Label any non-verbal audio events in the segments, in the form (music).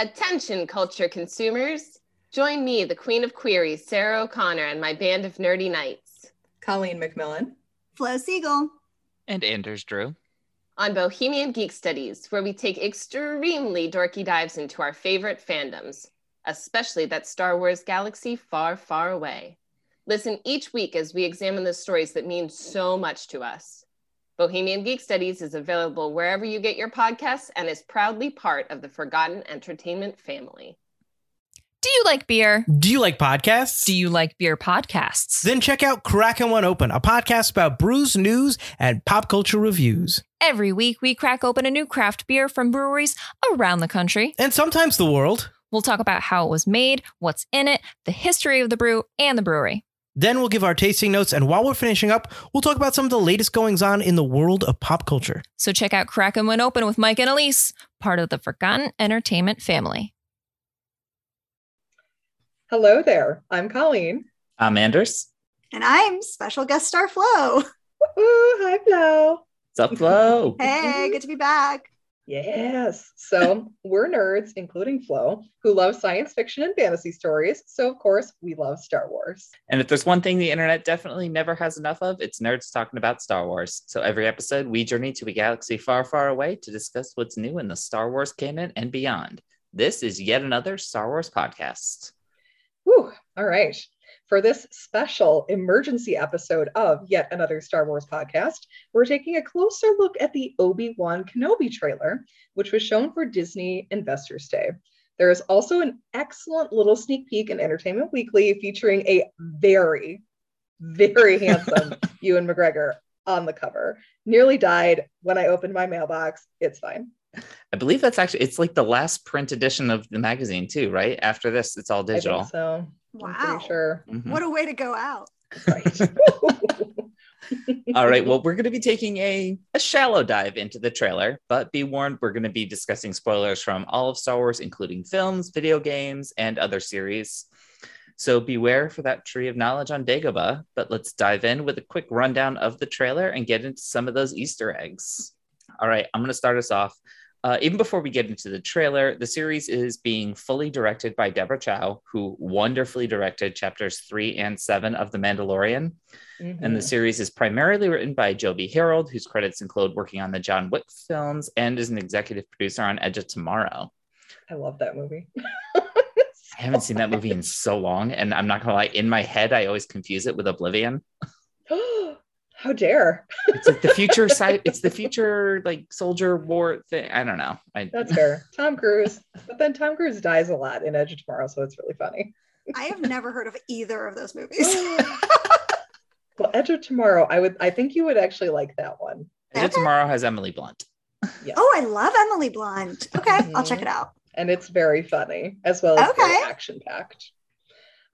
Attention, culture consumers. Join me, the queen of queries, Sarah O'Connor, and my band of nerdy knights. Colleen McMillan. Flo Siegel. And Anders Drew. On Bohemian Geek Studies, where we take extremely dorky dives into our favorite fandoms, especially that Star Wars galaxy far, far away. Listen each week as we examine the stories that mean so much to us. Bohemian Geek Studies is available wherever you get your podcasts and is proudly part of the Forgotten Entertainment family. Do you like beer? Do you like podcasts? Do you like beer podcasts? Then check out Crackin' One Open, a podcast about brews, news, and pop culture reviews. Every week, we crack open a new craft beer from breweries around the country. And sometimes the world. We'll talk about how it was made, what's in it, the history of the brew, and the brewery. Then we'll give our tasting notes, and while we're finishing up, we'll talk about some of the latest goings on in the world of pop culture. So check out Crackin' One Open with Mike and Elise, part of the Forgotten Entertainment family. Hello there. I'm Colleen. I'm Anders. And I'm special guest star Flo. Woo-hoo. Hi, Flo. What's up, Flo? Hey, good to be back. Yes. So we're nerds, including Flo, who love science fiction and fantasy stories. So, of course, we love Star Wars. And if there's one thing the internet definitely never has enough of, it's nerds talking about Star Wars. So every episode, we journey to a galaxy far, far away to discuss what's new in the Star Wars canon and beyond. This is yet another Star Wars podcast. Whew. All right. For this special emergency episode of yet another Star Wars podcast, we're taking a closer look at the Obi Wan Kenobi trailer, which was shown for Disney Investors Day. There is also an excellent little sneak peek in Entertainment Weekly featuring a very, very (laughs) handsome Ewan McGregor on the cover. Nearly died when I opened my mailbox. It's fine. I believe that's actually it's like the last print edition of the magazine too, right? After this, it's all digital. so. I'm Wow. pretty sure. Mhm. What a way to go out. Right. (laughs) (laughs) All right. Well, we're going to be taking a, a shallow dive into the trailer, but be warned, we're going to be discussing spoilers from all of Star Wars, including films, video games, and other series. So beware for that tree of knowledge on Dagobah. But let's dive in with a quick rundown of the trailer and get into some of those Easter eggs. All right. I'm going to start us off. Uh, even before we get into the trailer, the series is being fully directed by Deborah Chow, who wonderfully directed chapters three and seven of The Mandalorian. And the Mhm. series is primarily written by Joby Harold, whose credits include working on the John Wick films and is an executive producer on Edge of Tomorrow. I love that movie. I haven't seen that movie in so long, and I'm not gonna lie, in my head, I always confuse it with Oblivion. How dare. It's like the future (laughs) side, it's the future like soldier war thing. I don't know. I, That's fair. Tom Cruise. But then Tom Cruise dies a lot in Edge of Tomorrow, so it's really funny. I have never heard of either of those movies. (gasps) well, Edge of Tomorrow, I would I think you would actually like that one. Edge of Tomorrow has Emily Blunt. Yes. oh, I love Emily Blunt. Okay, I'll check mm-hmm. it out. and it's very funny as well as Okay. action packed.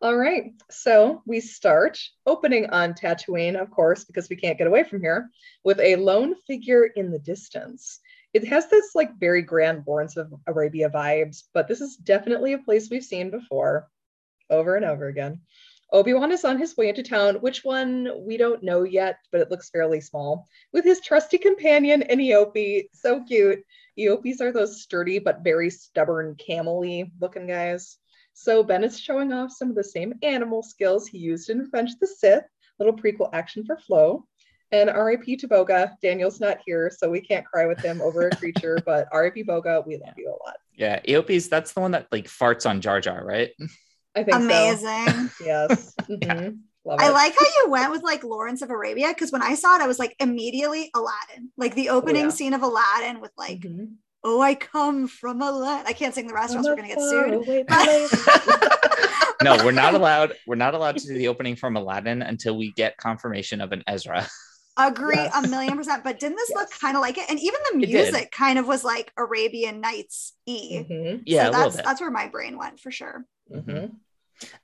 All right, so we start opening on Tatooine, of course, because we can't get away from here, with a lone figure in the distance. It has this like very grand Lawrence of Arabia vibes, but this is definitely a place we've seen before, over and over again. Obi Wan is on his way into town. Which one we don't know yet, but it looks fairly small. With his trusty companion, an Eopie, so cute. Eopies are those sturdy but very stubborn camel-y looking guys. So Ben is showing off some of the same animal skills he used in Revenge of the Sith, little prequel action for Flo. And R.I.P. to Boga. Daniel's not here, so we can't cry with him over a creature, (laughs) but R.I.P. Boga, we love you a lot. Yeah, Eopies, that's the one that like farts on Jar Jar, right? I think so. Amazing. (laughs) Yes. Mhm. (laughs) Love I like how you went with like Lawrence of Arabia because when I saw it, I was like immediately Aladdin, like the opening yeah. scene of Aladdin with like, Mhm. "Oh, I come from a Aladdin." I can't sing the rest, or else we're gonna get sued. Faraway (laughs) no, we're not allowed. We're not allowed to do the opening from Aladdin until we get confirmation of an Ezra. Agree Yes. a million percent. But didn't this look kind of like it? And even the music kind of was like Arabian Nights e. Mhm. Yeah, so a little that's bit. that's where my brain went for sure. Mhm.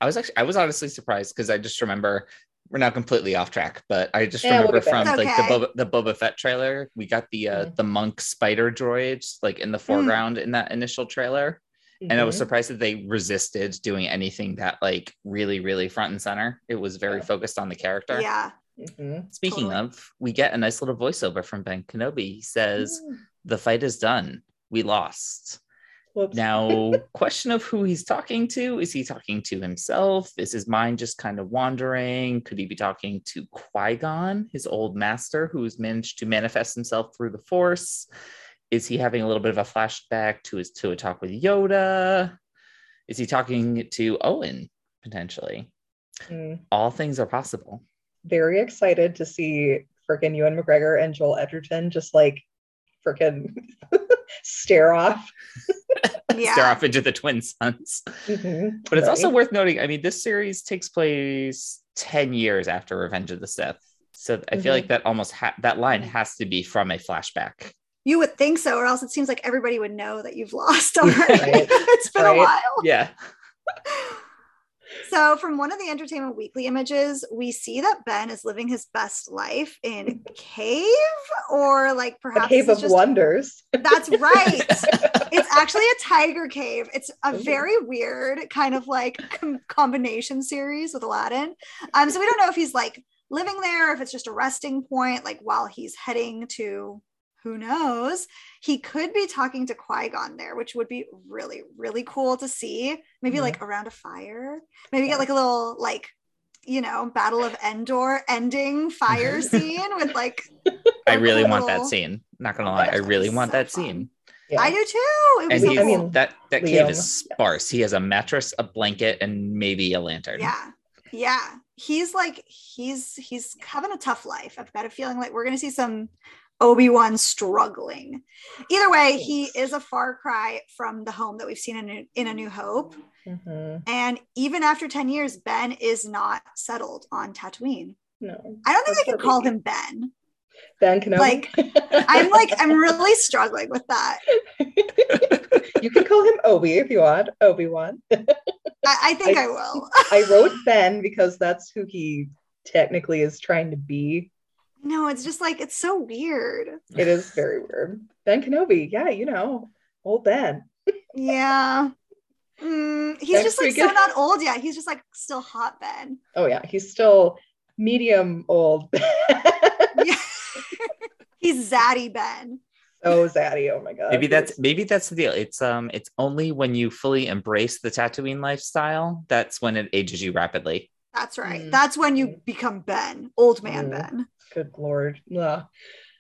I was actually I was honestly surprised because I just remember we're now completely off track, but I just Yeah, we'll remember get back. from like the Okay. Boba, the Boba Fett trailer, we got the uh, Mhm. the monk spider droids like in the Hmm. foreground in that initial trailer, and I was Mhm. surprised that they resisted doing anything that like really really front and center. It was very Yeah. focused on the character. Yeah. Mhm. Speaking Totally. of, we get a nice little voiceover from Ben Kenobi. He says, Mm. "The fight is done. We lost." Whoops. Now, (laughs) question of who he's talking to. Is he talking to himself? Is his mind just kind of wandering? Could he be talking to Qui Gon, his old master, who's managed to manifest himself through the Force? Is he having a little bit of a flashback to his to a talk with Yoda? Is he talking to Owen potentially? Mm, All things are possible. very excited to see freaking Ewan McGregor and Joel Edgerton just like freaking (laughs) stare off. (laughs) (laughs) Yeah. Stare off into the twin suns. Mhm, But it's also worth noting, I mean, this series takes place 10 years after Revenge of the Sith. So I feel Mhm. like that almost ha- that line has to be from a flashback. You would think so, or else it seems like everybody would know that you've (laughs) lost already. (laughs) Right. it's been a while. Yeah. So, from one of the Entertainment Weekly images, we see that Ben is living his best life in a cave, or like a perhaps cave of just- wonders. That's right. (laughs) it's actually a tiger cave. It's a very weird kind of like com- combination series with Aladdin. Um, so we don't know if he's like living there, if it's just a resting point, like while he's heading to who knows. He could be talking to Qui Gon there, which would be really, really cool to see. Maybe Yeah. like around a fire. Maybe get like a little like you know Battle of Endor ending fire mm-hmm. scene with like (laughs) I Like a really want that scene. Not gonna oh lie, I really want So that fun. scene. Yeah. I do too. It And was so he's, I mean, that that cave is sparse. He has a mattress, a blanket, and maybe a lantern. Yeah. Yeah. He's like, he's he's having a tough life. I've got a feeling like we're gonna see some Obi-Wan struggling. Either way, he is a far cry from the home that we've seen in, in A New Hope. Mhm. And even after 10 years, Ben is not settled on Tatooine. No. I don't think I can call him Ben. Ben Kenobi. Like, I'm like, I'm really struggling with that. you can call him Obi if you want. Obi Wan. I, I think I- I will. I wrote (laughs) Ben because that's who he technically is trying to be. No, it's just like it's so weird. It is very weird. Ben Kenobi, yeah, you know, old Ben. Yeah. Mm, he's Next just like week- so not old yet. He's just like still hot Ben. Oh yeah, he's still medium old. Yeah. (laughs) he's zaddy Ben. Oh zaddy. Oh my god. Maybe that's maybe that's the deal. It's um it's only when you fully embrace the Tatooine lifestyle that's when it ages you rapidly. That's right. Mm. That's when you become Ben, old man Mm. Ben. Good lord. Ugh.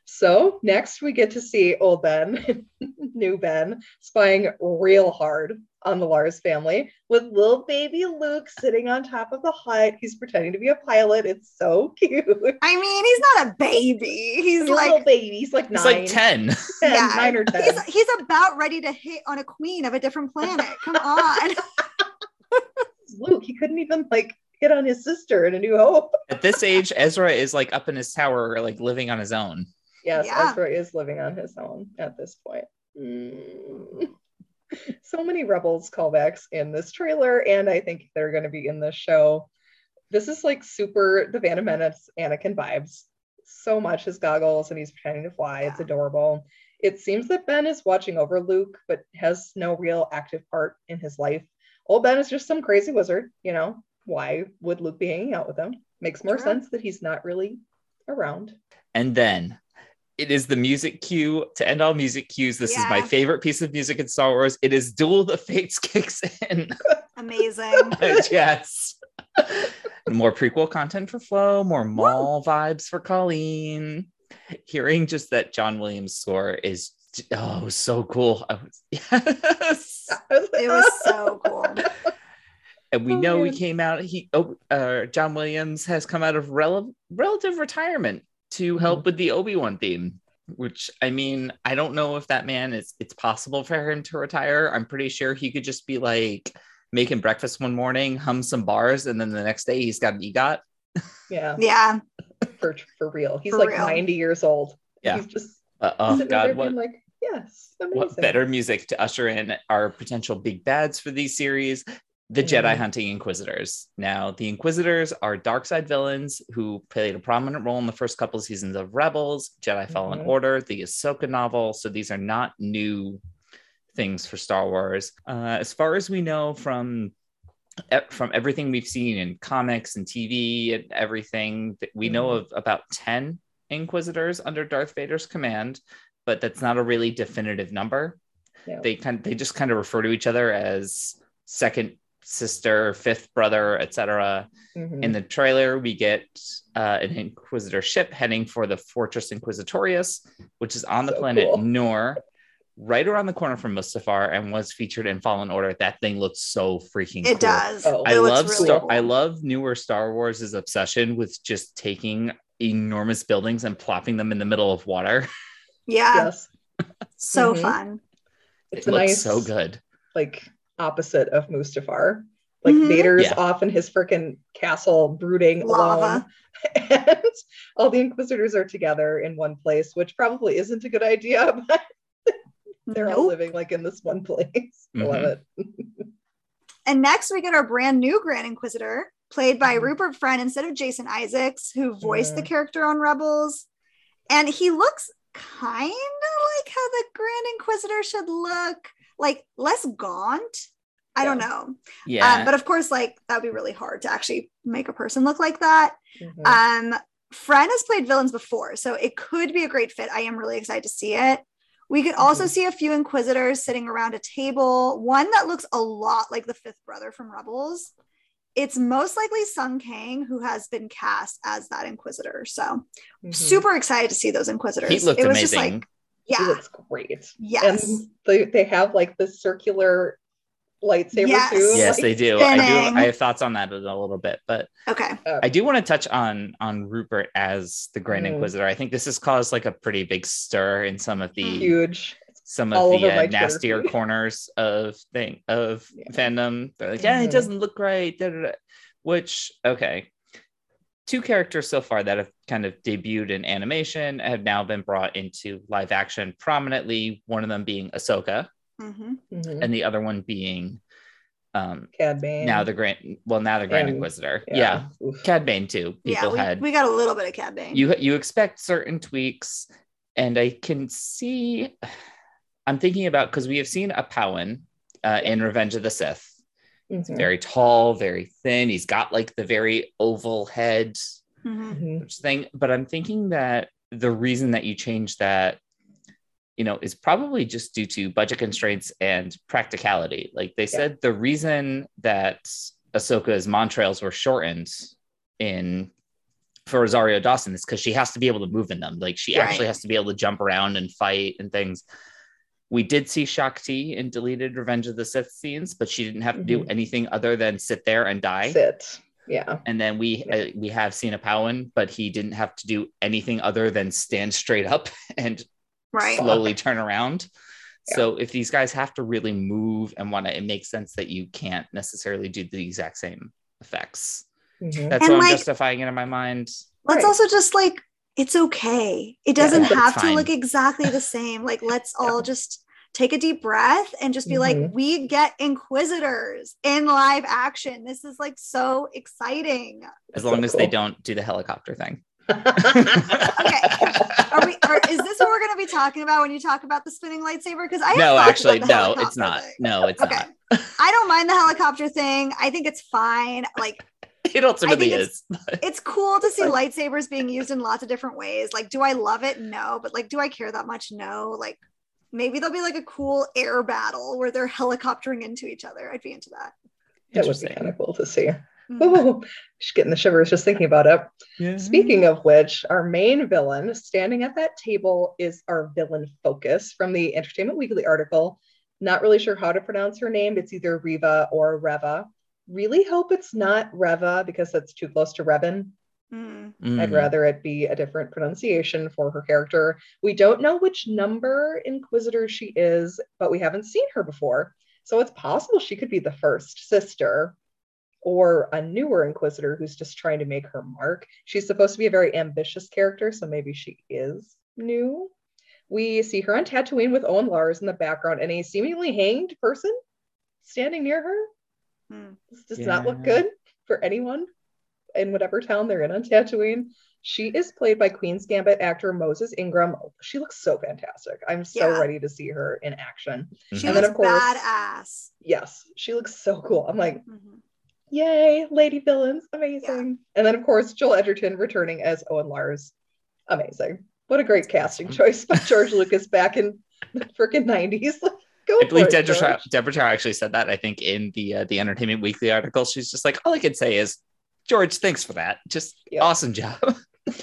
So next we get to see old Ben, (laughs) new Ben, spying real hard on the Lars family with little baby Luke sitting on top of the hut. He's pretending to be a pilot. It's so (laughs) cute. I mean, he's not a baby. He's He's a like, little baby. He's like It's nine, like 10. 10, (laughs) Yeah, nine or ten. he's he's about ready to hit on a queen of a different planet. Come on. Luke. He couldn't even like hit on his sister in A New Hope. (laughs) At this age, Ezra is like up in his tower, like living on his own. Yes, Yeah. Ezra is living on his own at this point. Mm. (laughs) so many Rebels callbacks in this trailer, and I think they're going to be in this show. This is like super the Phantom Menace Anakin vibes. So much his goggles, and he's pretending to fly. It's adorable. It seems that Ben is watching over Luke, but has no real active part in his life. Old Ben is just some crazy wizard, you know. Why would Luke be hanging out with him? Makes more True. sense that he's not really around. And then it is the music cue to end all music cues. This is my favorite piece of music in Star Wars. It is Duel of the Fates kicks in. (laughs) (laughs) Amazing. yes. more prequel content for Flo, more Maul vibes for Colleen. Hearing just that John Williams score is oh so cool. I was, (laughs) yes. It was so cool. And we Oh, know he came out. He oh, uh, John Williams has come out of rel- relative retirement to help with the Obi Wan theme. Which I mean, I don't know if that man is. It's possible for him to retire. I'm pretty sure he could just be like making breakfast one morning, hum some bars, and then the next day he's got an EGOT. yeah. (laughs) Yeah. for for real. He's For like real. 90 years old. Yeah. He's just Uh, oh sitting there God, what like, yes, amazing. what better music to usher in our potential big bads for these series the jedi Mhm. hunting inquisitors now the inquisitors are dark side villains who played a prominent role in the first couple of seasons of rebels jedi fallen Mhm. order the ahsoka novel so these are not new things for star wars uh, as far as we know from from everything we've seen in comics and tv and everything that we know Mhm. of about 10 inquisitors under darth vader's command but that's not a really definitive number they kind they just kind of refer to each other as second sister, fifth brother, etc. Mhm. In the trailer, we get uh, an Inquisitor ship heading for the Fortress Inquisitorius, which is on the So planet cool. Nur, right around the corner from Mustafar, and was featured in Fallen Order. That thing looks so freaking cool. It does. Oh. I It love really Star- cool. I love newer Star Wars' obsession with just taking enormous buildings and plopping them in the middle of water. (laughs) Yeah, yes, so Mhm. fun. it's it looks nice so good. like opposite of Mustafar. Like Mhm. Vader's Yeah. off in his freaking castle brooding Lava. alone. (laughs) And all the Inquisitors are together in one place, which probably isn't a good idea, (laughs) but they're all living like in this one place. I love it. And next we get our brand new Grand Inquisitor, played by Mhm. Rupert Friend instead of Jason Isaacs, who voiced the Mhm. character on Rebels. And he looks kind of like how the Grand Inquisitor should look, like less gaunt. I don't know. Yeah. Um, but of course, like that would be really hard to actually make a person look like that. Mhm. Um, Friend has played villains before, so it could be a great fit. I am really excited to see it. We could also Mhm. see a few Inquisitors sitting around a table. One that looks a lot like the fifth brother from Rebels. It's most likely Sung Kang, who has been cast as that Inquisitor. So Mhm. super excited to see those Inquisitors. he looked it was amazing. just like, He yeah, looks great. yes. And they, they have like the circular lightsaber Yes. too. yes, like- they do. I do. I have thoughts on that in a little bit, but okay. I do want to touch on on Rupert as the Grand Mm. Inquisitor. I think this has caused like a pretty big stir in some of the huge. some of over the uh, nastier feed. (laughs) corners of thing of Yeah. fandom. They're like, yeah, it Mhm. doesn't look right. da, da, da." Which okay, two characters so far that have kind of debuted in animation have now been brought into live action prominently. One of them being Ahsoka, Mhm. Mhm. and the other one being um Cad Bane. now the Grand well now the Grand And- Inquisitor. Yeah, Oof. Cad Bane too. Yeah, People we, had we got a little bit of Cad Bane. you you expect certain tweaks and i can see i'm thinking about because we have seen a Pau'an uh, in revenge of the sith Mhm. very tall very thin he's got like the very oval head Mhm. Mhm. thing but i'm thinking that the reason that you changed that you know is probably just due to budget constraints and practicality like they said the reason that ahsoka's montrals were shortened in for Rosario Dawson is because she has to be able to move in them. Like she Right. actually has to be able to jump around and fight and things. We did see Shaak Ti in deleted Revenge of the Sith scenes, but she didn't have to do anything other than sit there and die. Sit. Yeah. And then we uh, we have seen a Pau'an, but he didn't have to do anything other than stand straight up (laughs) and Right. slowly turn around. Yeah. So if these guys have to really move and want to, it makes sense that you can't necessarily do the exact same effects. Mhm. That's And, what I'm justifying it in my mind. let's Right. also just like it's okay it doesn't that's have to look exactly the same like (laughs) let's all just take a deep breath and just be like Mhm. we get inquisitors in live action this is like so exciting As So long as they don't do the helicopter thing. (laughs) Okay. Are we are, is this what we're going to be talking about when you talk about the spinning lightsaber because i no, actually, no, it's not. thing. No, it's okay not. i don't mind the helicopter thing i think it's fine like (laughs) It ultimately is. it's cool to see lightsabers being used in lots of different ways. Like, do I love it? No, but like, do I care that much? No. Like, maybe there'll be like a cool air battle where they're helicoptering into each other. I'd be into that. That would be kind of cool to see. Mhm. Ooh, just getting the shivers just thinking about it. Yeah. Speaking of which, our main villain standing at that table is our villain focus from the Entertainment Weekly article. Not really sure how to pronounce her name. It's either Riva or Reva. Really hope it's not Reva because that's too close to Revan. Mm. I'd rather it be a different pronunciation for her character. We don't know which number Inquisitor she is, but we haven't seen her before. So it's possible she could be the first sister or a newer Inquisitor who's just trying to make her mark. She's supposed to be a very ambitious character, so maybe she is new. We see her on Tatooine with Owen Lars in the background and a seemingly hanged person standing near her. Mm. This does not look good for anyone in whatever town they're in on Tatooine. She is played by Queen's Gambit actor Moses Ingram. She looks so fantastic. I'm so Yeah. ready to see her in action. She And then, of course- badass. Yes, she looks so cool. I'm like, Mhm. yay, lady villains, amazing. And then, of course, Joel Edgerton returning as Owen Lars. Amazing. What a great casting (laughs) choice by George Lucas back in the freaking 90s. (laughs) Go I believe for Deborah Chow, Deborah Chow actually said that. I think in the uh, the Entertainment Weekly article, she's just like, all I can say is, George, thanks for that. Just Yeah. awesome job. (laughs) Way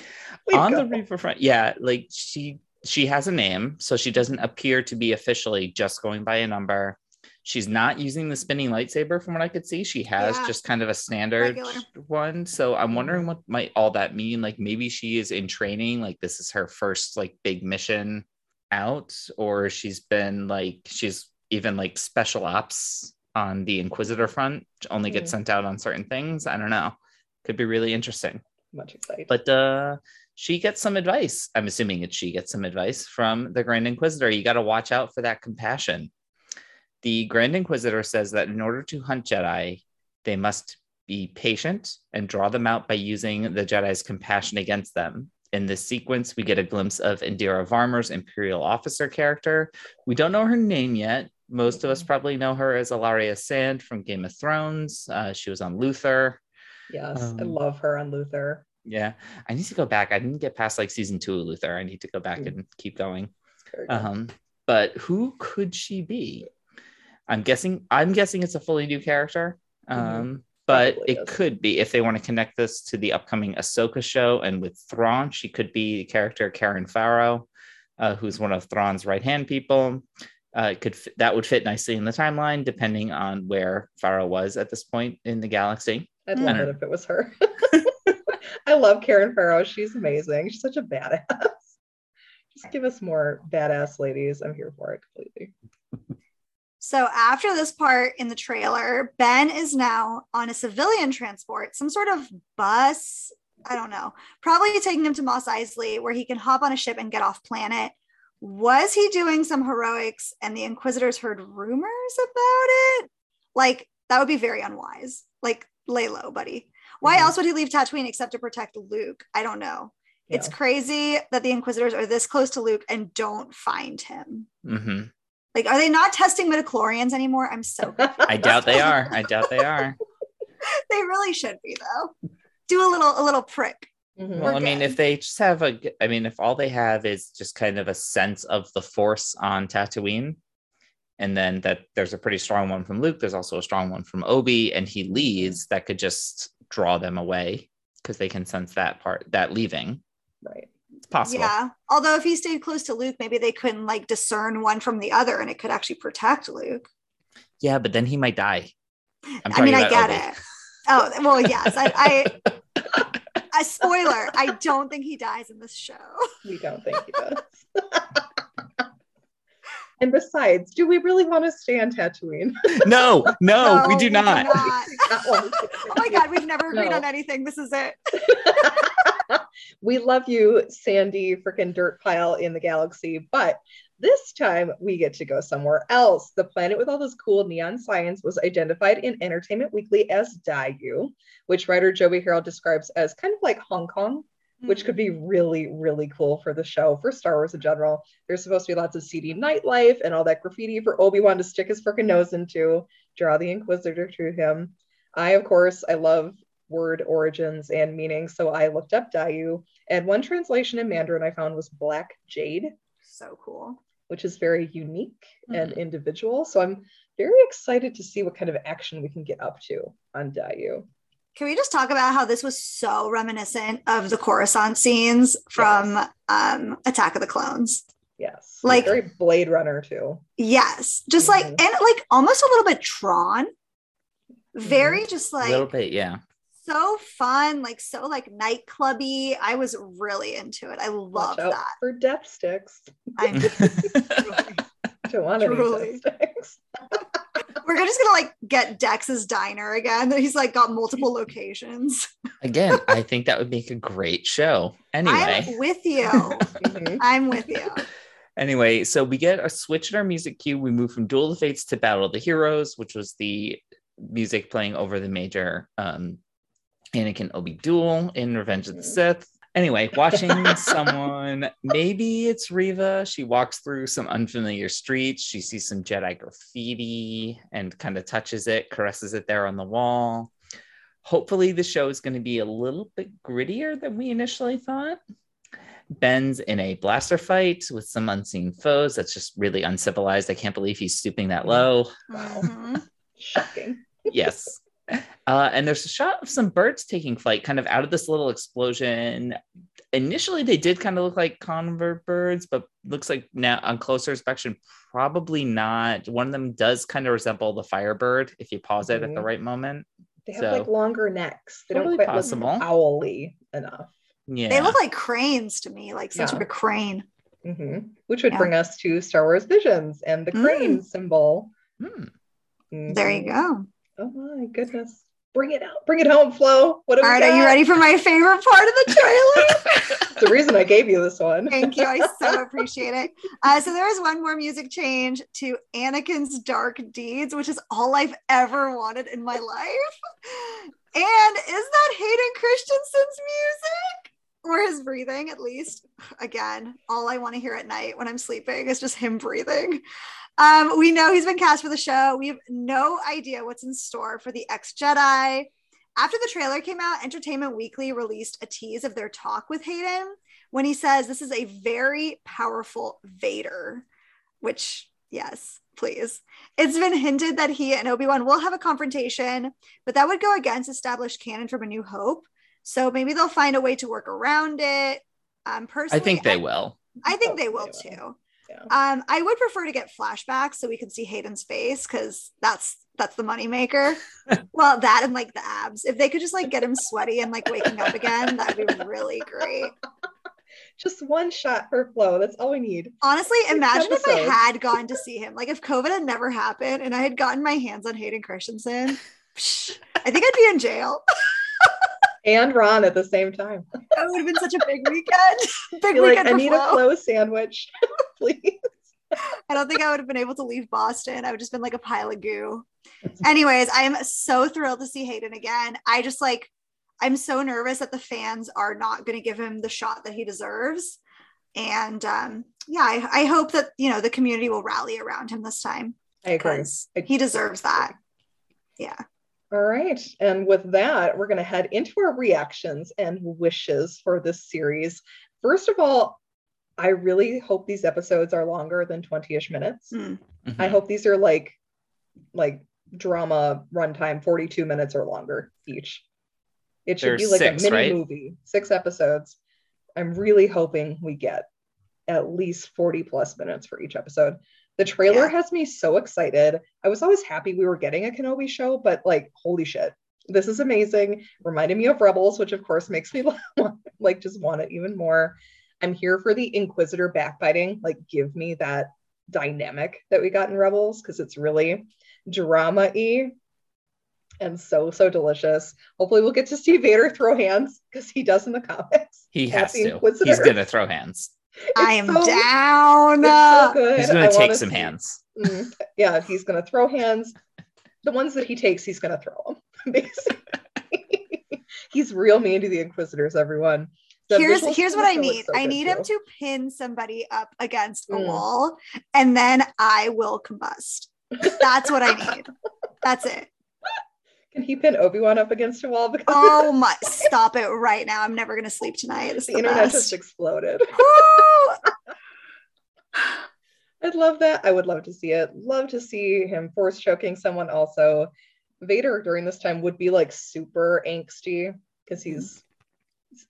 to On the go. Reaper front, yeah, like she she has a name, so she doesn't appear to be officially just going by a number. She's not using the spinning lightsaber from what I could see. She has Yeah. just kind of a standard Regular. one. So I'm wondering what might all that mean. Like maybe she is in training, like this is her first like big mission out, or she's been like she's even like special ops on the Inquisitor front, only gets Mhm. sent out on certain things. I don't know. Could be really interesting Much excited. but uh she gets some advice i'm assuming it's she gets some advice from the grand inquisitor you got to watch out for that compassion the grand inquisitor says that in order to hunt jedi they must be patient and draw them out by using the jedi's compassion against them in this sequence we get a glimpse of indira varma's imperial officer character we don't know her name yet most of us probably know her as Ellaria Sand from Game of Thrones. Uh, she was on Luther. yes, I um, love her on Luther. Yeah, I need to go back. I didn't get past like season two of Luther. I need to go back Mm. and keep going. Um, but who could she be? I'm guessing. I'm guessing it's a fully new character. Um, Mhm. But Probably it is. could be if they want to connect this to the upcoming Ahsoka show and with Thrawn, she could be the character Karyn Faro, uh, who's one of Thrawn's right hand people. Uh, it could fit, that would fit nicely in the timeline, depending on where Faro was at this point in the galaxy. I'd Mm. love it don't- if it was her. (laughs) I love Karyn Faro. She's amazing. She's such a badass. (laughs) Just give us more badass ladies. I'm here for it completely. So after this part in the trailer, Ben is now on a civilian transport, some sort of bus. I don't know. Probably taking him to Mos Eisley, where he can hop on a ship and get off planet. Was he doing some heroics and the Inquisitors heard rumors about it? Like, that would be very unwise. Like, lay low, buddy. Why Mhm. else would he leave Tatooine except to protect Luke? I don't know. It's crazy that the Inquisitors are this close to Luke and don't find him. hmm Like, are they not testing midichlorians anymore? I'm so (laughs) I doubt they are. I doubt they are. (laughs) they really should be though. Do a little a little prick. Mhm. Well, We're I mean, good. if they just have a, I mean, if all they have is just kind of a sense of the force on Tatooine, and then that there's a pretty strong one from Luke, there's also a strong one from Obi, and he leaves, that could just draw them away because they can sense that part, that leaving. Right. It's possible. Yeah. Although if he stayed close to Luke, maybe they couldn't like discern one from the other and it could actually protect Luke. Yeah, but then he might die. I'm I mean, I get Obi. it. Oh, well, yes. I, I (laughs) a spoiler, I don't think he dies in this show. We don't think he does. (laughs) and besides, do we really want to stay on Tatooine? (laughs) No, no, we do not. not. Not oh my god, we've never agreed No. on anything. This is it. We love you, Sandy, freaking dirt pile in the galaxy. But this time we get to go somewhere else. The planet with all this cool neon signs was identified in Entertainment Weekly as Daiyu, which writer Joby Harold describes as kind of like Hong Kong, which could be mm-hmm. really, really cool for the show, for Star Wars in general. There's supposed to be lots of seedy nightlife and all that graffiti for Obi-Wan to stick his freaking nose into, draw the Inquisitor to him. I, of course, I love word origins and meanings, so I looked up Daiyu, and one translation in Mandarin I found was Black Jade, so cool. which is very unique and individual. So I'm very excited to see what kind of action we can get up to on Daiyu. Can we just talk about how this was so reminiscent of the Coruscant scenes from um, Attack of the Clones? Yes, Like- very Blade Runner too. Yes, just like Mhm. and like almost a little bit Tron. Very just like A like little bit, yeah. So fun, like so like nightclubby. I was really into it. I love Watch out that. for death sticks. I'm (laughs) Don't want any Truly. death sticks. (laughs) we're just gonna like get Dex's diner again. He's like got multiple locations. Again, I think that would make a great show. Anyway. I'm with you. Mhm. I'm with you. Anyway, so we get a switch in our music cue. We move from Duel of the Fates to Battle of the Heroes, which was the music playing over the major um, Anakin Obi duel in Revenge of the mm. Sith. Anyway, (laughs) watching someone, maybe it's Riva. She walks through some unfamiliar streets. She sees some Jedi graffiti and kind of touches it, caresses it there on the wall. Hopefully, the show is going to be a little bit grittier than we initially thought. Ben's in a blaster fight with some unseen foes. That's just really uncivilized. I can't believe he's stooping that mm. low. Wow. (laughs) Shocking. yes. Uh, and there's a shot of some birds taking flight kind of out of this little explosion. Initially, they did kind of look like convor birds, but looks like now on closer inspection, probably not. One of them does kind of resemble the firebird if you pause it at the Mhm. right moment. They have So- like longer necks. They Totally don't quite possible. look owly enough. Yeah. They look like cranes to me, like some Yeah. sort of crane. hmm Which would Yeah. bring us to Star Wars Visions and the Mm. crane symbol. Hmm. There you go. Oh my goodness. Bring it out. Bring it home, Flo. What All right, are you ready for my favorite part of the trailer? (laughs) (laughs) It's the reason I gave you this one. Thank you. I so (laughs) appreciate it. Uh, so there is one more music change to Anakin's Dark Deeds, which is all I've ever wanted in my life. And is that Hayden Christensen's music? Or his breathing, at least. Again, all I want to hear at night when I'm sleeping is just him breathing. Um, we know he's been cast for the show. We have no idea what's in store for the ex Jedi. After the trailer came out, Entertainment Weekly released a tease of their talk with Hayden when he says this is a very powerful Vader, which, yes, please. It's been hinted that he and Obi Wan will have a confrontation, but that would go against established canon from A New Hope. So maybe they'll find a way to work around it. Um, I think they will. I think they will they too. Yeah. Um, I would prefer to get flashbacks so we can see Hayden's face because that's that's the moneymaker. (laughs) well, that and like the abs. If they could just like get him sweaty and like waking up again, that'd be really great. Just one shot per Flo. That's all we need. Honestly, imagine if I had gone to see him. Like if COVID had never happened and I had gotten my hands on Hayden Christensen, (laughs) psh, I think I'd be in jail. (laughs) And Ron at the same time. That would have been such a big weekend. (laughs) Big You're like, I need Flo. a Flo sandwich, (laughs) please. I don't think I would have been able to leave Boston. I would just been like a pile of goo. Anyways, I am so thrilled to see Hayden again. I just like, I'm so nervous that the fans are not going to give him the shot that he deserves. And um, yeah, I, I hope that, you know, the community will rally around him this time I agree. because he deserves that. Yeah. All right. And with that, we're going to head into our reactions and wishes for this series. First of all, I really hope these episodes are longer than 20 ish minutes. Mm. I Mhm. hope these are like like drama runtime 42 minutes or longer each. It should be like six, a mini right? movie, six episodes. I'm really hoping we get at least 40 plus minutes for each episode. The trailer Yeah. has me so excited. I was always happy we were getting a Kenobi show, but like, holy shit, this is amazing. Reminded me of Rebels, which of course makes me (laughs) like just want it even more. I'm here for the Inquisitor backbiting. Like, give me that dynamic that we got in Rebels because it's really drama y and so, so delicious. Hopefully, we'll get to see Vader throw hands because he does in the comics. He has to. Inquisitor. He's gonna throw hands. I It's am so- down. So. He's gonna take some see- hands. Mm, yeah, he's gonna throw hands. The ones that he takes, he's gonna throw them. (laughs) Basically, he's real mean to the Inquisitors. Everyone. The here's here's what I need. so I good, need him too. to pin somebody up against a Mm. wall, and then I will combust. That's what I need. That's it. Can he pin Obi Wan up against a wall? Because Oh my! Stop it right now. I'm never gonna sleep tonight. This the the internet best. just exploded. (laughs) (laughs) I'd love that. I would love to see it. Love to see him force choking someone also. Vader during this time would be like super angsty because he's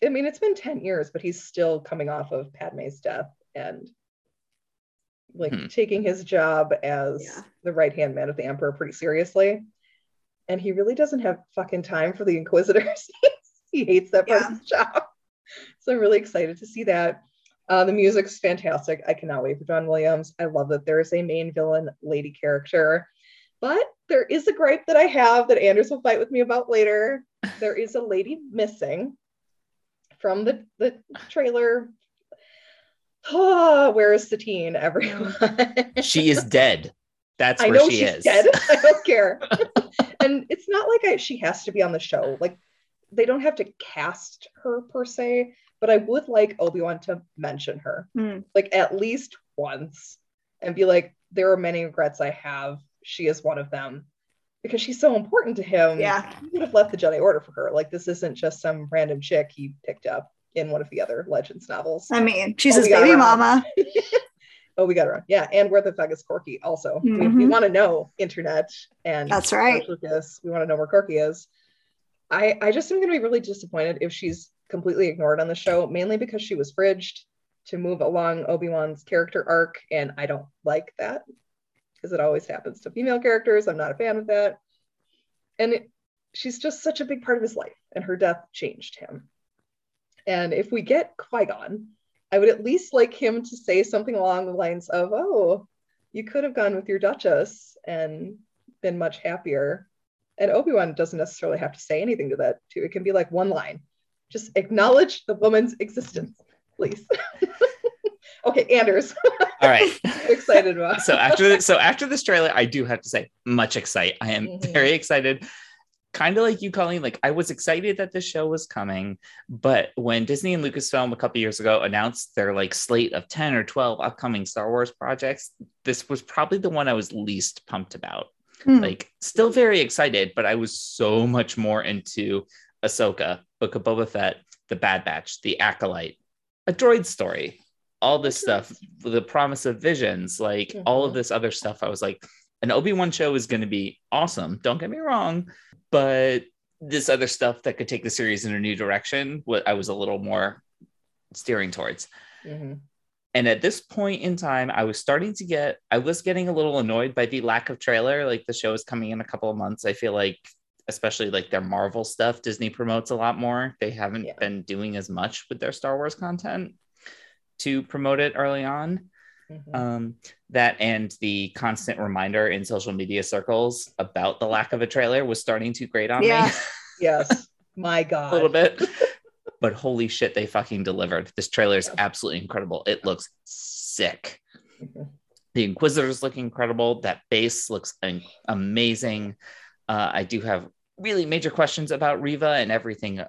I mean, it's been 10 years, but he's still coming off of Padme's death and like Hmm. taking his job as Yeah. the right hand man of the Emperor pretty seriously. And he really doesn't have fucking time for the Inquisitors. (laughs) he hates that part of Yeah. job. (laughs) So I'm really excited to see that. Uh, the music's fantastic. I cannot wait for John Williams. I love that there is a main villain lady character. But there is a gripe that I have that Anders will fight with me about later. (laughs) There is a lady missing from the, the trailer. Oh, (sighs) where is Satine, everyone? She is dead. That's I know she she's is. dead. I don't care. (laughs) and it's not like I, she has to be on the show. Like they don't have to cast her per se, but I would like Obi-Wan to mention her Hmm. like at least once and be like, there are many regrets I have. She is one of them. Because she's so important to him. Yeah. He would have left the Jedi Order for her. Like this isn't just some random chick he picked up. in one of the other Legends novels. I mean, she's Oh, his baby around. mama. (laughs) Oh, we got her. Yeah, and where the fuck is Korkie? Also, we, we Mhm. want to know internet and That's right. We want to know where Korkie is. I I just am going to be really disappointed if she's completely ignored on the show, mainly because she was fridged to move along Obi Wan's character arc, and I don't like that because it always happens to female characters. I'm not a fan of that, and it, she's just such a big part of his life, and her death changed him. And if we get Qui Gon, I would at least like him to say something along the lines of, "Oh, you could have gone with your Duchess and been much happier." And Obi Wan doesn't necessarily have to say anything to that. Too, it can be like one line, just acknowledge the woman's existence, please. (laughs) okay, Anders, All right. (laughs) excited about. so (laughs) after so after this trailer, I do have to say, much excited. I am Mhm. very excited. Kind of like you, Colleen. Like I was excited that the show was coming, but when Disney and Lucasfilm a couple years ago announced their like slate of ten or twelve upcoming Star Wars projects, this was probably the one I was least pumped about. Hmm. Like still very excited, but I was so much more into Ahsoka, Book of Boba Fett, The Bad Batch, The Acolyte, a droid story, all this stuff, the promise of visions, like all of Mhm. this other stuff. I was like, an Obi-Wan show is going to be awesome. Don't get me wrong, but this other stuff that could take the series in a new direction, what I was a little more steering towards. Mhm. And at this point in time, I was starting to get, I was getting a little annoyed by the lack of trailer. Like the show is coming in a couple of months. I feel like, especially like their Marvel stuff, Disney promotes a lot more. They haven't Yeah. been doing as much with their Star Wars content to promote it early on. Mhm. Um, that and the constant reminder in social media circles about the lack of a trailer was starting to grate on Yeah. me (laughs) yes, my God. a little bit. (laughs) but holy shit, they fucking delivered. This trailer is absolutely incredible. It looks sick. Mhm. The Inquisitors look incredible. That base looks am- amazing. Uh, I do have really major questions about Riva and everything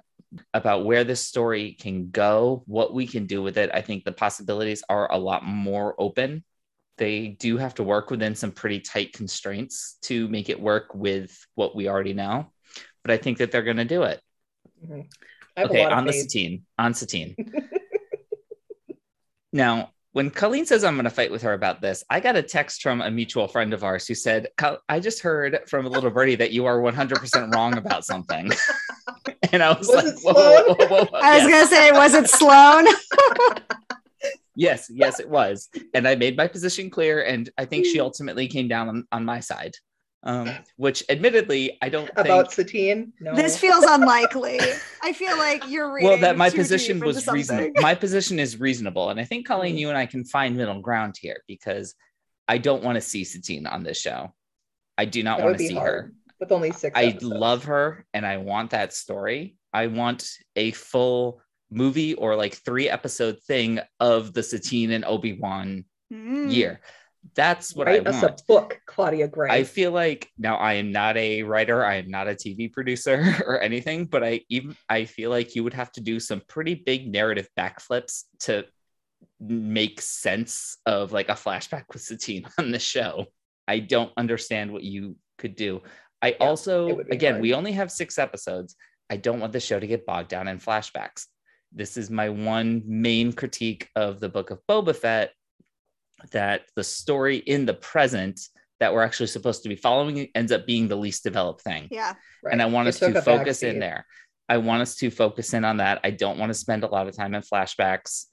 about where this story can go, what we can do with it. I think the possibilities are a lot more open. They do have to work within some pretty tight constraints to make it work with what we already know. But I think that they're going to do it. Mhm. Okay, on the. Satine. On Satine. (laughs) now, when Colleen says I'm going to fight with her about this, I got a text from a mutual friend of ours who said, I just heard from a little birdie that you are 100% wrong about something. (laughs) and I was, Was like, whoa, whoa, whoa, whoa, whoa. I was gonna say, was it Sloan? (laughs) yes, yes, it was. And I made my position clear. And I think she ultimately came down on, on my side, um, which admittedly, I don't About think. Satine? No. This feels unlikely. I feel like you're reading. well that my too position was reasonable my position is reasonable and i think colleen Mhm. you and i can find middle ground here because i don't want to see satine on this show i do not want to see hard her with only six. i episodes. love her and i want that story i want a full movie or like three episode thing of the satine and obi-wan Mm. year that's what Write i us want a book, Claudia Gray. I feel like now I am not a writer, I am not a TV producer (laughs) or anything, but I even I feel like you would have to do some pretty big narrative backflips to make sense of like a flashback with Satine (laughs) on the show. I don't understand what you could do. I it also again, hard. we only have 6 episodes. I don't want the show to get bogged down in flashbacks. This is my one main critique of the book of Boba Fett that the story in the present that we're actually supposed to be following ends up being the least developed thing. Yeah. Right. And I want It us to focus in there. I want us to focus in on that. I don't want to spend a lot of time in flashbacks.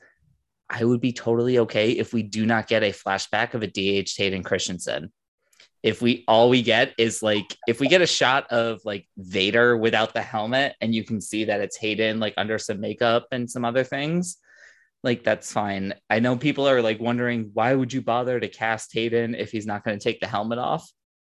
I would be totally okay if we do not get a flashback of a DH Hayden Christensen. If we all we get is like if we get a shot of like Vader without the helmet and you can see that it's Hayden like under some makeup and some other things, like that's fine. I know people are like wondering why would you bother to cast Hayden if he's not going to take the helmet off?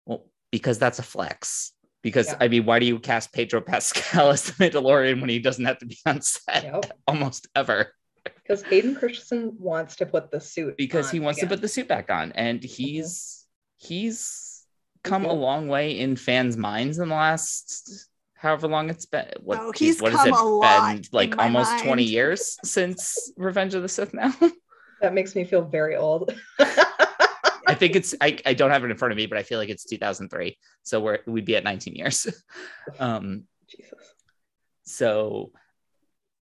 Well, because that's a flex. Because Yeah. I mean, why do you cast Pedro Pascal (laughs) as the Mandalorian when he doesn't have to be on set Yep. (laughs) almost ever? Because Hayden Christensen wants to put the suit Because on he wants again. to put the suit back on, and mm-hmm. he's he's come a long way in fans' minds in the last however long it's been. What, Oh, geez, he's what has come it a lot been? Like in my almost twenty years (laughs) since Revenge of the Sith now. That makes me feel very old. (laughs) I think it's I, I don't have it in front of me, but I feel like it's 2003. So we're we'd be at 19 years. (laughs) um Jesus. so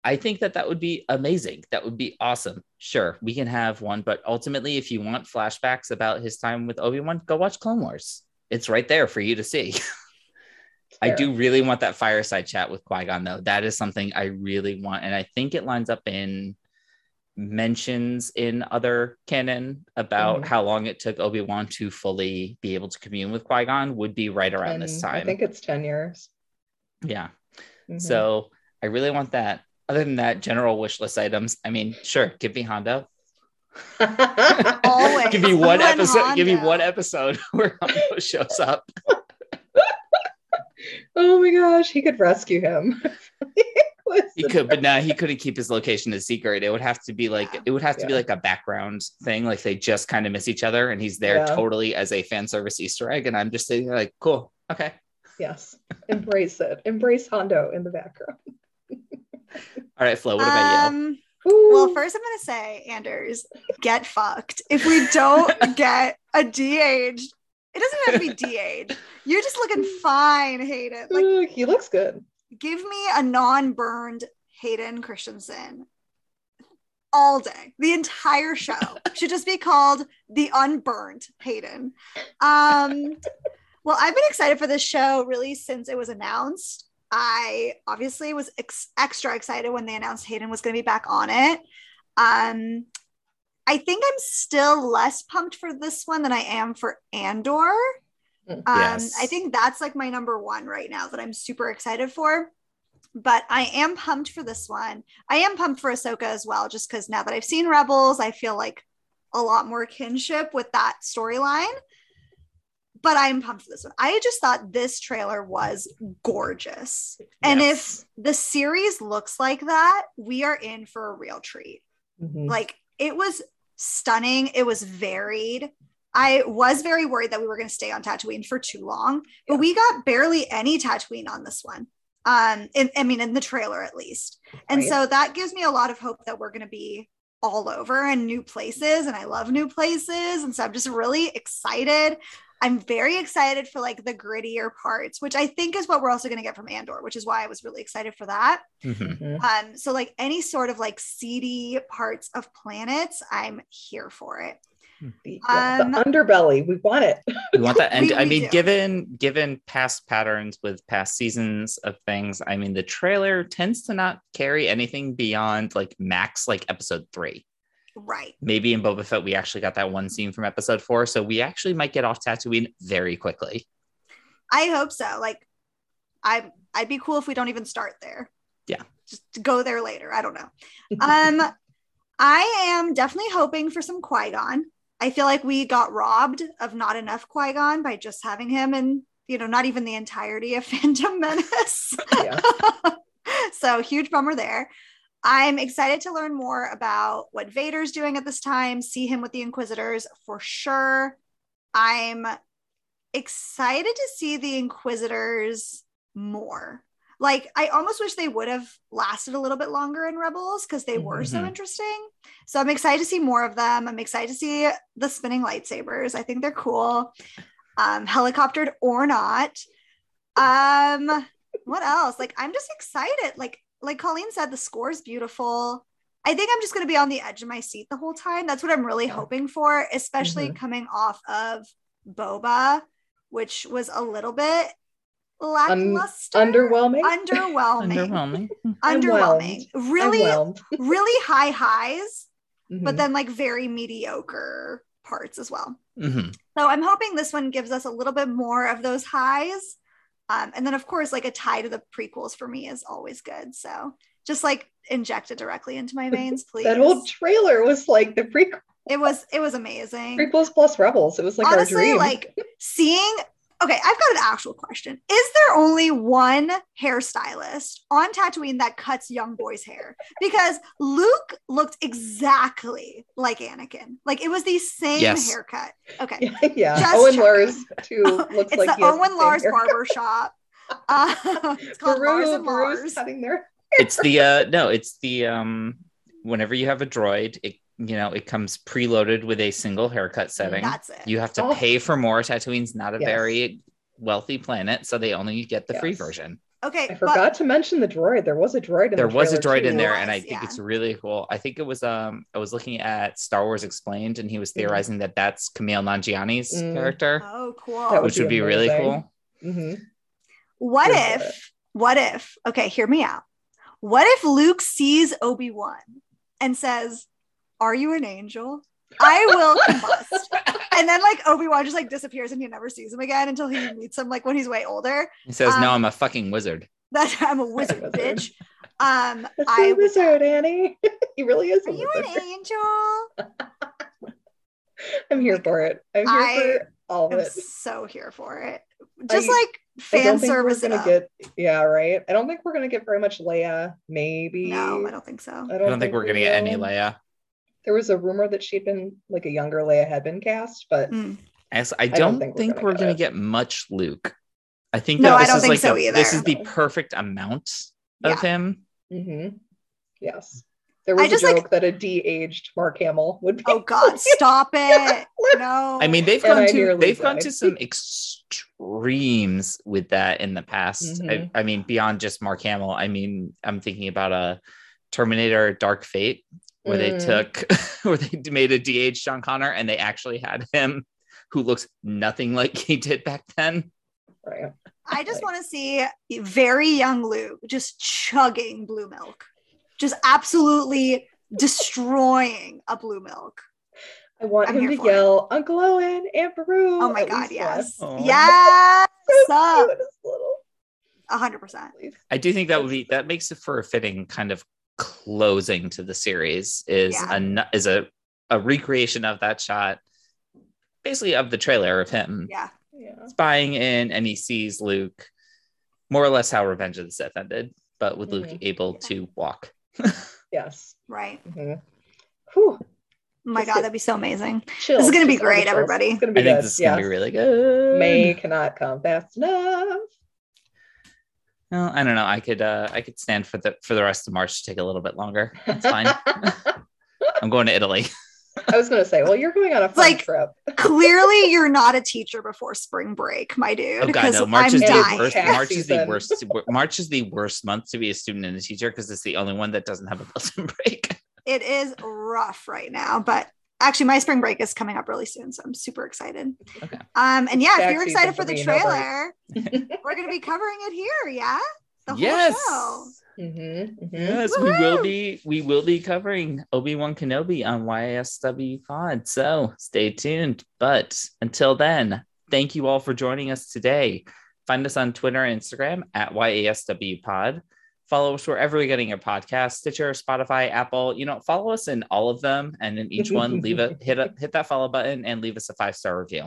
I think that that would be amazing. That would be awesome. Sure, we can have one, but ultimately, if you want flashbacks about his time with Obi Wan, go watch Clone Wars. It's right there for you to see. I do really want that fireside chat with Qui Gon, though. That is something I really want, and I think it lines up in mentions in other canon about Mhm. how long it took Obi Wan to fully be able to commune with Qui Gon would be right around this time. I think it's 10 years. yeah. Mhm. So I really want that. Other than that, general wish list items. I mean, sure, give me Hondo. (laughs) Always. give me one You and episode. Give me one episode (laughs) where Hondo shows up. Oh my gosh, he could rescue him. (laughs) He could, but now he couldn't keep his location a secret. It would have to be like it would have to be like a background thing, like they just kind of miss each other, and he's there Yeah. totally as a fan service Easter egg, and I'm just sitting there like, cool, okay. Yes, embrace it. Embrace Hondo in the background. (laughs) All right, Flo, what about you? Um, Ooh. well, first I'm gonna say, Anders, get fucked. If we don't (laughs) get a de-aged, it doesn't have to be de-aged. You're just looking (laughs) fine, Hayden. Like, Ooh, he looks good. give me a non-burned Hayden Christensen all day. The entire show (laughs) should just be called the unburned Hayden. Um, well, I've been excited for this show really since it was announced. I obviously was ex- extra excited when they announced Hayden was going to be back on it. Um, I think I'm still less pumped for this one than I am for Andor. Mm. Um, Yes. I think that's like my number one right now that I'm super excited for. But I am pumped for this one. I am pumped for Ahsoka as well, just because now that I've seen Rebels, I feel like a lot more kinship with that storyline. But I'm pumped for this one. I just thought this trailer was gorgeous. And if the series looks like that, we are in for a real treat. Mhm. Like it was stunning. It was varied. I was very worried that we were going to stay on Tatooine for too long, but Yeah. we got barely any Tatooine on this one. Um, in, I mean, in the trailer at least. And Right. so that gives me a lot of hope that we're going to be all over and new places. And I love new places. And so I'm just really excited. I'm very excited for like the grittier parts, which I think is what we're also going to get from Andor, which is why I was really excited for that. Mhm. Mhm. Um, so like any sort of like seedy parts of planets, I'm here for it. The, yeah, Um, the underbelly, we want it. (laughs) we want that and We- i we mean do. given given past patterns with past seasons of things i mean the trailer tends to not carry anything beyond like max like episode three Right. maybe in boba fett we actually got that one scene from episode four so we actually might get off tatooine very quickly I hope so. Like I I'd be cool if we don't even start there. Yeah. Just go there later. I don't know. Um (laughs) I am definitely hoping for some Qui-Gon. I feel like we got robbed of not enough Qui-Gon by just having him and you know, not even the entirety of (laughs) Phantom Menace. Yeah. (laughs) so huge bummer there. I'm excited to learn more about what Vader's doing at this time, see him with the Inquisitors for sure. I'm excited to see the Inquisitors more. Like, I almost wish they would have lasted a little bit longer in Rebels because they were so Mhm. interesting. So I'm excited to see more of them. I'm excited to see the spinning lightsabers. I think they're cool. Um, helicoptered or not. Um, what else? Like, I'm just excited. Like, like Colleen said, the score is beautiful. I think I'm just going to be on the edge of my seat the whole time. That's what I'm really Yeah. hoping for, especially Mhm. coming off of Boba, which was a little bit lackluster, Underwhelming. underwhelming, underwhelming (laughs) underwhelming. Really, (laughs) really high highs, but Mhm. then like very mediocre parts as well. Mhm. So I'm hoping this one gives us a little bit more of those highs. Um, and then of course, like a tie to the prequels for me is always good. So just like inject it directly into my (laughs) veins, please. that whole trailer was like the prequel, it was it was amazing. prequels plus rebels. It was like our Honestly, dream. like seeing okay, I've got an actual question. Is there only one hairstylist on Tatooine that cuts young boys' hair? Because Luke looked exactly like Anakin. Like it was the same Yes. haircut. Okay. yeah, (laughs) yeah. Just Owen checking. Lars too (laughs) looks it's like the he Owen same Lars haircut. barber shop. (laughs) Uh, it's called Beru, Lars and Lars. cutting their it's the uh no it's the um whenever you have a droid it you know it comes preloaded with a single haircut setting That's it. you have to Oh. pay for more tatooine's not a Yes. very wealthy planet so they only get the free version Okay, I but- forgot to mention the droid. There was a droid in there the was a trailer, droid in too. there and i think yeah. it's really cool i think it was um i was looking at star wars explained and he was Mhm. theorizing that that's kumail nanjiani's Mm. character oh, cool. That would which would be be really amazing. cool Mhm. What Here for if, what if, okay, hear me out. What if Luke sees Obi Wan and says, Are you an angel? I will combust. and then, like, Obi Wan just like disappears and he never sees him again until he meets him, like, when he's way older. he says no Um, i'm a fucking wizard That (laughs) I'm a wizard, (laughs) Wizard. bitch. Um, That's I a would. wizard, Annie. (laughs) he really is a Are you wizard. an angel? I'm here for it. I'm here I for all of it. so here for it. Just I- like fan don't think we're service. it gonna up. get yeah, right. I don't think we're gonna get very much Leia. Maybe No, I don't think so. i don't think we're gonna get any leia There was a rumor that she'd been like a younger Leia had been cast, but Mm. As I don't don't, think think, we're we're gonna gonna, get get much Luke. I think No, that I this don't is think like so the, this is the perfect amount of Yeah. him. hmm yes. There I was a just, like- joke that a de-aged Mark Hamill would be. Oh God, (laughs) stop (laughs) it! No. I mean, they've And gone to they've gone to some extremes with that in the past. I, Mhm. I mean, beyond just Mark Hamill. I mean, I'm thinking about a Terminator Dark Fate where they Mm. took (laughs) where they made a de-aged John Connor and they actually had him who looks nothing (laughs) like he did back then. right. I just want to see very young Luke just chugging blue milk, just absolutely destroying a blue milk. I want I'm him to for it. yell, Uncle Owen, Aunt Beru. Oh my God, yes, Aw. yes, (laughs) up, cute, his little a hundred percent. I do think that would be that makes it for a fitting kind of closing to the series is Yeah. a is a a recreation of that shot, basically of the trailer of him Yeah, Yeah. spying in, and he sees Luke, more or less how Revenge of the Sith ended, but with Luke Mhm. able Yeah. to walk. (laughs) Yes. right. Mhm. Oh my Just God, that'd be so amazing. Chills, gonna be just all the great, everybody. It's gonna be I think good. this is yes. gonna be really good. May cannot come fast enough. Well, I don't know. I could uh I could stand for the for the rest of March to take a little bit longer. That's fine. (laughs) I'm going to Italy. I was gonna say, well, you're going on a fun Like, trip. Clearly, you're not a teacher before spring break, my dude. Oh god, no! March I'm is the worst. March is the worst. March is the worst month to be a student and a teacher because it's the only one that doesn't have a built-in break. It is rough right now, but actually, my spring break is coming up really soon, so I'm super excited. Okay. Um, and yeah, if you're excited for for the trailer, (laughs) we're gonna be covering it here. Yeah, the whole yes. show. Mhm, mhm. Yes, we will be we will be covering Obi-Wan Kenobi on YSW Pod. So stay tuned. But until then, thank you all for joining us today. Find us on Twitter and Instagram at YASW Pod. Follow us wherever you're getting your podcast, Stitcher, Spotify, Apple. You know, follow us in all of them, and in each one, leave a hit a, hit that follow button and leave us a five star review.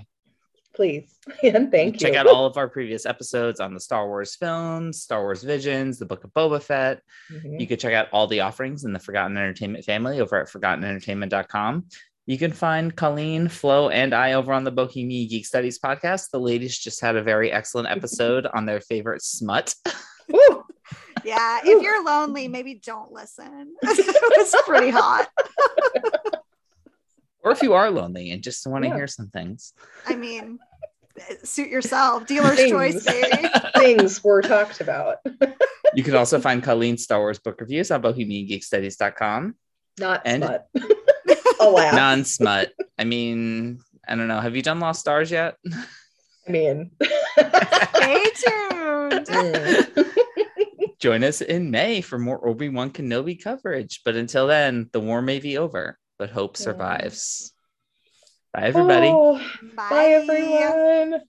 Please. (laughs) And thank you. Check out all of our previous episodes on the Star Wars films, Star Wars Visions, the Book of Boba Fett, Mhm. you can check out all the offerings in the Forgotten Entertainment family over at forgottenentertainment.com. You can find Colleen, Flo, and I over on the Bohemian Geek Studies podcast. The ladies just had a very excellent (laughs) episode on their favorite smut. (laughs) Woo! Yeah, if you're lonely, (laughs) maybe don't listen. (laughs) it was pretty hot. (laughs) or if you are lonely and just want to Yeah. hear some things. I mean, suit yourself. Dealer's Things. choice, baby. Things were talked about. You can also find Colleen's Star Wars book reviews on bohemiangeekstudies.com. Not And- smut. Alas. Non smut. I mean, I don't know. Have you done Lost Stars yet? I mean. Stay tuned. Mm. Join us in May for more Obi Wan Kenobi coverage. But until then, the war may be over, but hope Yeah. survives. Bye, everybody. Oh, bye, everyone.